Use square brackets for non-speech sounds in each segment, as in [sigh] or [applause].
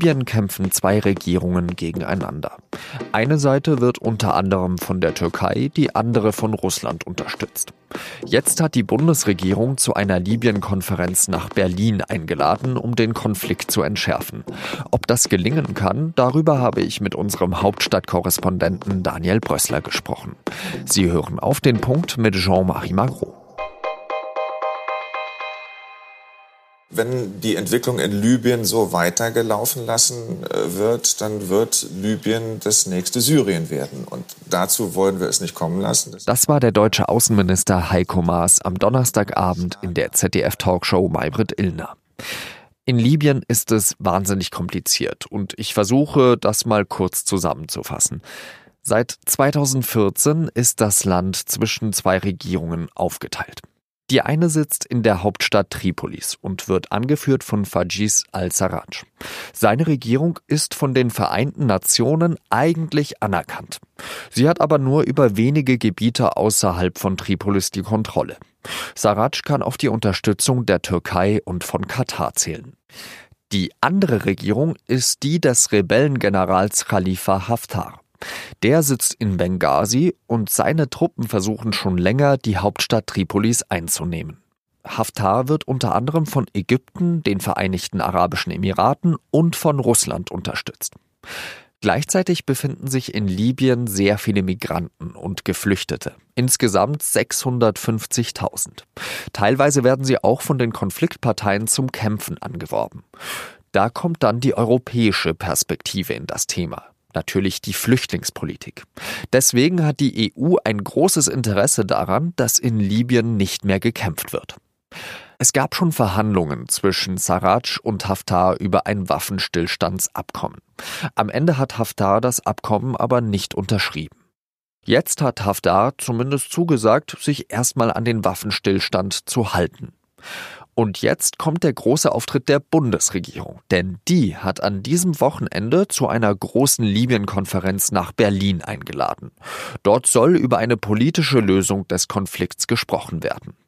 Libyen kämpfen zwei Regierungen gegeneinander. Eine Seite wird unter anderem von der Türkei, die andere von Russland unterstützt. Jetzt hat die Bundesregierung zu einer Libyen-Konferenz nach Berlin eingeladen, um den Konflikt zu entschärfen. Ob das gelingen kann, darüber habe ich mit unserem Hauptstadtkorrespondenten Daniel Brössler gesprochen. Sie hören auf den Punkt mit Jean-Marie Magro. Wenn die Entwicklung in Libyen so weitergelaufen lassen äh, wird, dann wird Libyen das nächste Syrien werden. Und dazu wollen wir es nicht kommen lassen. Das war der deutsche Außenminister Heiko Maas am Donnerstagabend in der ZDF-Talkshow Maybrit Illner. In Libyen ist es wahnsinnig kompliziert und ich versuche, das mal kurz zusammenzufassen. Seit 2014 ist das Land zwischen zwei Regierungen aufgeteilt. Die eine sitzt in der Hauptstadt Tripolis und wird angeführt von Fajis al-Sarraj. Seine Regierung ist von den Vereinten Nationen eigentlich anerkannt. Sie hat aber nur über wenige Gebiete außerhalb von Tripolis die Kontrolle. Sarraj kann auf die Unterstützung der Türkei und von Katar zählen. Die andere Regierung ist die des Rebellengenerals Khalifa Haftar. Der sitzt in Benghazi und seine Truppen versuchen schon länger, die Hauptstadt Tripolis einzunehmen. Haftar wird unter anderem von Ägypten, den Vereinigten Arabischen Emiraten und von Russland unterstützt. Gleichzeitig befinden sich in Libyen sehr viele Migranten und Geflüchtete. Insgesamt 650.000. Teilweise werden sie auch von den Konfliktparteien zum Kämpfen angeworben. Da kommt dann die europäische Perspektive in das Thema natürlich die Flüchtlingspolitik. Deswegen hat die EU ein großes Interesse daran, dass in Libyen nicht mehr gekämpft wird. Es gab schon Verhandlungen zwischen Sarraj und Haftar über ein Waffenstillstandsabkommen. Am Ende hat Haftar das Abkommen aber nicht unterschrieben. Jetzt hat Haftar zumindest zugesagt, sich erstmal an den Waffenstillstand zu halten. Und jetzt kommt der große Auftritt der Bundesregierung, denn die hat an diesem Wochenende zu einer großen Libyen-Konferenz nach Berlin eingeladen. Dort soll über eine politische Lösung des Konflikts gesprochen werden.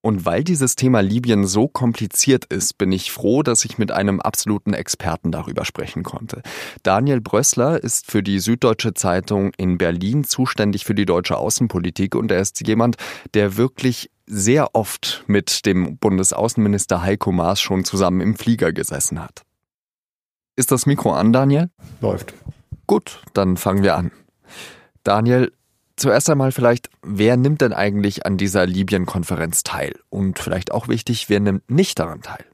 Und weil dieses Thema Libyen so kompliziert ist, bin ich froh, dass ich mit einem absoluten Experten darüber sprechen konnte. Daniel Brössler ist für die Süddeutsche Zeitung in Berlin zuständig für die deutsche Außenpolitik und er ist jemand, der wirklich sehr oft mit dem Bundesaußenminister Heiko Maas schon zusammen im Flieger gesessen hat. Ist das Mikro an, Daniel? Läuft. Gut, dann fangen wir an. Daniel, zuerst einmal vielleicht, wer nimmt denn eigentlich an dieser Libyen-Konferenz teil? Und vielleicht auch wichtig, wer nimmt nicht daran teil?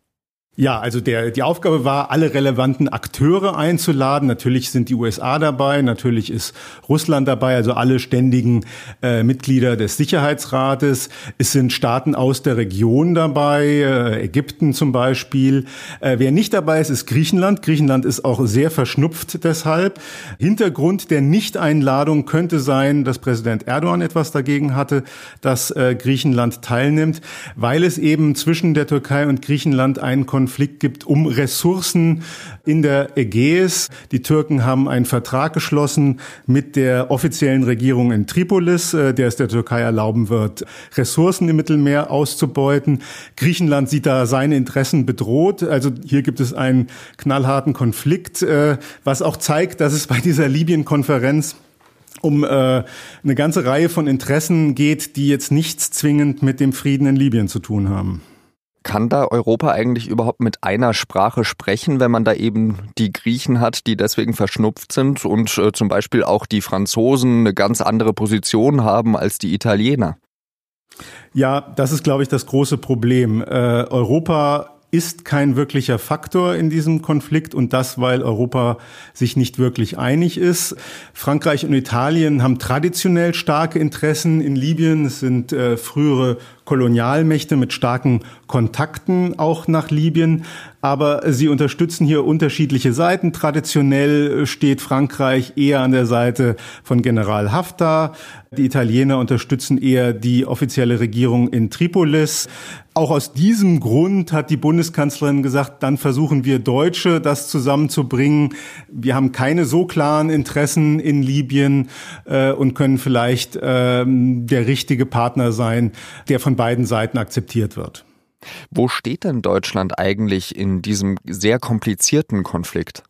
Ja, also der, die Aufgabe war, alle relevanten Akteure einzuladen. Natürlich sind die USA dabei, natürlich ist Russland dabei, also alle ständigen äh, Mitglieder des Sicherheitsrates. Es sind Staaten aus der Region dabei, äh, Ägypten zum Beispiel. Äh, wer nicht dabei ist, ist Griechenland. Griechenland ist auch sehr verschnupft deshalb. Hintergrund der Nichteinladung könnte sein, dass Präsident Erdogan etwas dagegen hatte, dass äh, Griechenland teilnimmt, weil es eben zwischen der Türkei und Griechenland einen Konflikt Konflikt gibt um Ressourcen in der Ägäis. Die Türken haben einen Vertrag geschlossen mit der offiziellen Regierung in Tripolis, äh, der es der Türkei erlauben wird, Ressourcen im Mittelmeer auszubeuten. Griechenland sieht da seine Interessen bedroht. Also hier gibt es einen knallharten Konflikt, äh, was auch zeigt, dass es bei dieser Libyen-Konferenz um äh, eine ganze Reihe von Interessen geht, die jetzt nichts zwingend mit dem Frieden in Libyen zu tun haben. Kann da Europa eigentlich überhaupt mit einer Sprache sprechen, wenn man da eben die Griechen hat, die deswegen verschnupft sind und äh, zum Beispiel auch die Franzosen eine ganz andere Position haben als die Italiener? Ja, das ist, glaube ich, das große Problem. Äh, Europa ist kein wirklicher Faktor in diesem Konflikt und das, weil Europa sich nicht wirklich einig ist. Frankreich und Italien haben traditionell starke Interessen in Libyen. Es sind äh, frühere Kolonialmächte mit starken Kontakten auch nach Libyen. Aber sie unterstützen hier unterschiedliche Seiten. Traditionell steht Frankreich eher an der Seite von General Haftar. Die Italiener unterstützen eher die offizielle Regierung in Tripolis. Auch aus diesem Grund hat die Bundeskanzlerin gesagt, dann versuchen wir Deutsche das zusammenzubringen. Wir haben keine so klaren Interessen in Libyen äh, und können vielleicht äh, der richtige Partner sein, der von beiden Seiten akzeptiert wird. Wo steht denn Deutschland eigentlich in diesem sehr komplizierten Konflikt?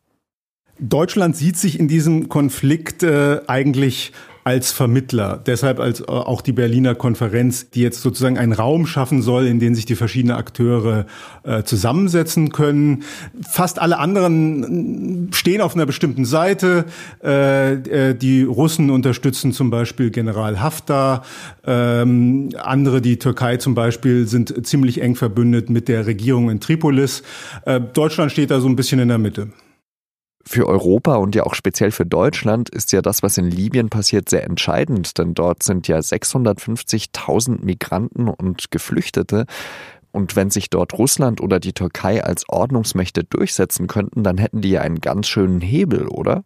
Deutschland sieht sich in diesem Konflikt äh, eigentlich als Vermittler. Deshalb als äh, auch die Berliner Konferenz, die jetzt sozusagen einen Raum schaffen soll, in den sich die verschiedenen Akteure äh, zusammensetzen können. Fast alle anderen stehen auf einer bestimmten Seite. Äh, äh die Russen unterstützen zum Beispiel General Haftar. Ähm, andere, die Türkei zum Beispiel, sind ziemlich eng verbündet mit der Regierung in Tripolis. Äh, Deutschland steht da so ein bisschen in der Mitte. Für Europa und ja auch speziell für Deutschland ist ja das, was in Libyen passiert, sehr entscheidend, denn dort sind ja 650.000 Migranten und Geflüchtete. Und wenn sich dort Russland oder die Türkei als Ordnungsmächte durchsetzen könnten, dann hätten die ja einen ganz schönen Hebel, oder?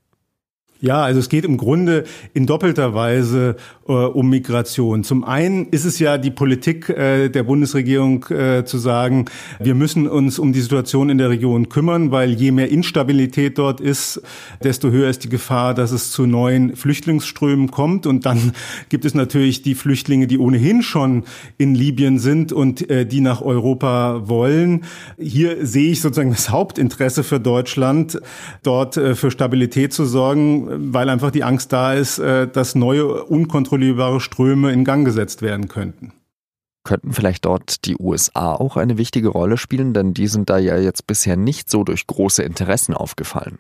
Ja, also es geht im Grunde in doppelter Weise äh, um Migration. Zum einen ist es ja die Politik äh, der Bundesregierung äh, zu sagen, wir müssen uns um die Situation in der Region kümmern, weil je mehr Instabilität dort ist, desto höher ist die Gefahr, dass es zu neuen Flüchtlingsströmen kommt. Und dann [laughs] gibt es natürlich die Flüchtlinge, die ohnehin schon in Libyen sind und äh, die nach Europa wollen. Hier sehe ich sozusagen das Hauptinteresse für Deutschland, dort äh, für Stabilität zu sorgen weil einfach die Angst da ist, äh, dass neue unkontrollierbare Ströme in Gang gesetzt werden könnten. Könnten vielleicht dort die USA auch eine wichtige Rolle spielen, denn die sind da ja jetzt bisher nicht so durch große Interessen aufgefallen.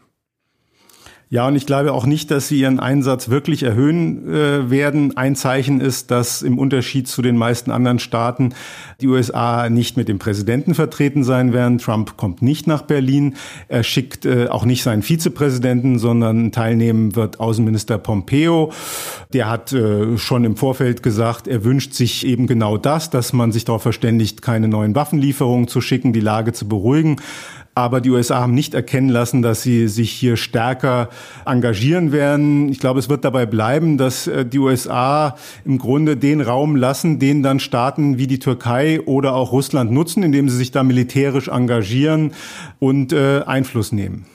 Ja, und ich glaube auch nicht, dass sie ihren Einsatz wirklich erhöhen äh, werden. Ein Zeichen ist, dass im Unterschied zu den meisten anderen Staaten die USA nicht mit dem Präsidenten vertreten sein werden. Trump kommt nicht nach Berlin. Er schickt äh, auch nicht seinen Vizepräsidenten, sondern teilnehmen wird Außenminister Pompeo. Der hat äh, schon im Vorfeld gesagt, er wünscht sich eben genau das, dass man sich darauf verständigt, keine neuen Waffenlieferungen zu schicken, die Lage zu beruhigen. Aber die USA haben nicht erkennen lassen, dass sie sich hier stärker engagieren werden. Ich glaube, es wird dabei bleiben, dass äh, die USA im Grunde den Raum lassen, den dann Staaten wie die Türkei oder auch Russland nutzen, indem sie sich da militärisch engagieren und äh, Einfluss nehmen.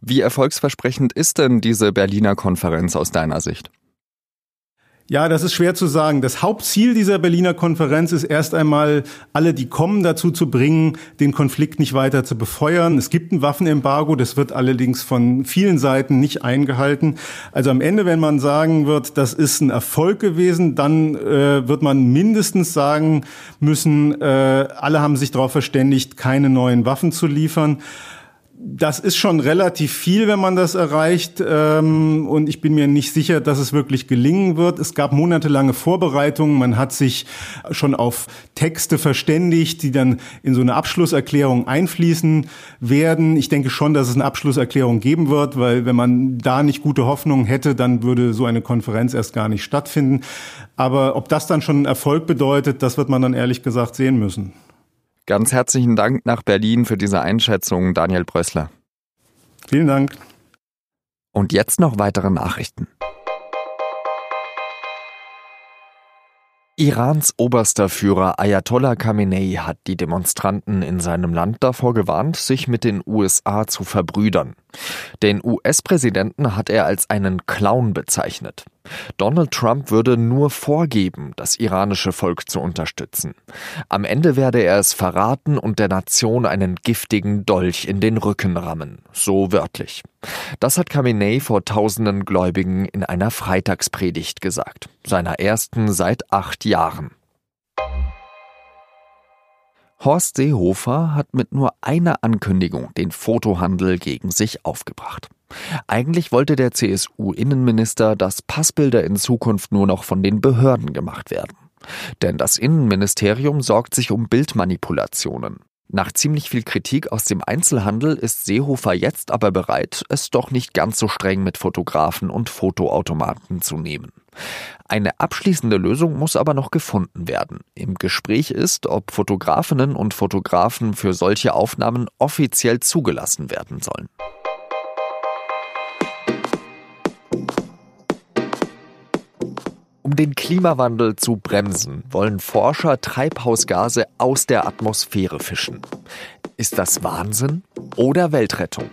Wie erfolgsversprechend ist denn diese Berliner Konferenz aus deiner Sicht? Ja, das ist schwer zu sagen. Das Hauptziel dieser Berliner Konferenz ist erst einmal, alle, die kommen, dazu zu bringen, den Konflikt nicht weiter zu befeuern. Es gibt ein Waffenembargo, das wird allerdings von vielen Seiten nicht eingehalten. Also am Ende, wenn man sagen wird, das ist ein Erfolg gewesen, dann äh, wird man mindestens sagen müssen, äh, alle haben sich darauf verständigt, keine neuen Waffen zu liefern das ist schon relativ viel, wenn man das erreicht. Ähm, und ich bin mir nicht sicher, dass es wirklich gelingen wird. Es gab monatelange Vorbereitungen. Man hat sich schon auf Texte verständigt, die dann in so eine Abschlusserklärung einfließen werden. Ich denke schon, dass es eine Abschlusserklärung geben wird, weil wenn man da nicht gute Hoffnung hätte, dann würde so eine Konferenz erst gar nicht stattfinden. Aber ob das dann schon Erfolg bedeutet, das wird man dann ehrlich gesagt sehen müssen. Ganz herzlichen Dank nach Berlin für diese Einschätzung, Daniel Brössler. Vielen Dank. Und jetzt noch weitere Nachrichten. Irans oberster Führer Ayatollah Khamenei hat die Demonstranten in seinem Land davor gewarnt, sich mit den USA zu verbrüdern. Den US-Präsidenten hat er als einen Clown bezeichnet. Donald Trump würde nur vorgeben, das iranische Volk zu unterstützen. Am Ende werde er es verraten und der Nation einen giftigen Dolch in den Rücken rammen, so wörtlich. Das hat Khamenei vor tausenden Gläubigen in einer Freitagspredigt gesagt, seiner ersten seit acht Jahren. Horst Seehofer hat mit nur einer Ankündigung den Fotohandel gegen sich aufgebracht. Eigentlich wollte der CSU-Innenminister, dass Passbilder in Zukunft nur noch von den Behörden gemacht werden. Denn das Innenministerium sorgt sich um Bildmanipulationen. Nach ziemlich viel Kritik aus dem Einzelhandel ist Seehofer jetzt aber bereit, es doch nicht ganz so streng mit Fotografen und Fotoautomaten zu nehmen. Eine abschließende Lösung muss aber noch gefunden werden. Im Gespräch ist, ob Fotografinnen und Fotografen für solche Aufnahmen offiziell zugelassen werden sollen. Um den Klimawandel zu bremsen, wollen Forscher Treibhausgase aus der Atmosphäre fischen. Ist das Wahnsinn oder Weltrettung?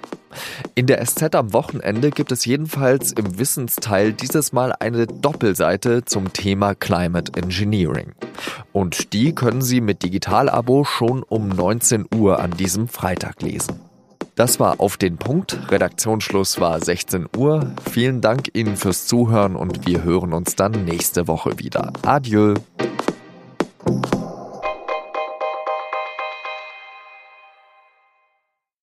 In der SZ am Wochenende gibt es jedenfalls im Wissensteil dieses Mal eine Doppelseite zum Thema Climate Engineering. Und die können Sie mit Digitalabo schon um 19 Uhr an diesem Freitag lesen. Das war auf den Punkt. Redaktionsschluss war 16 Uhr. Vielen Dank Ihnen fürs Zuhören und wir hören uns dann nächste Woche wieder. Adieu.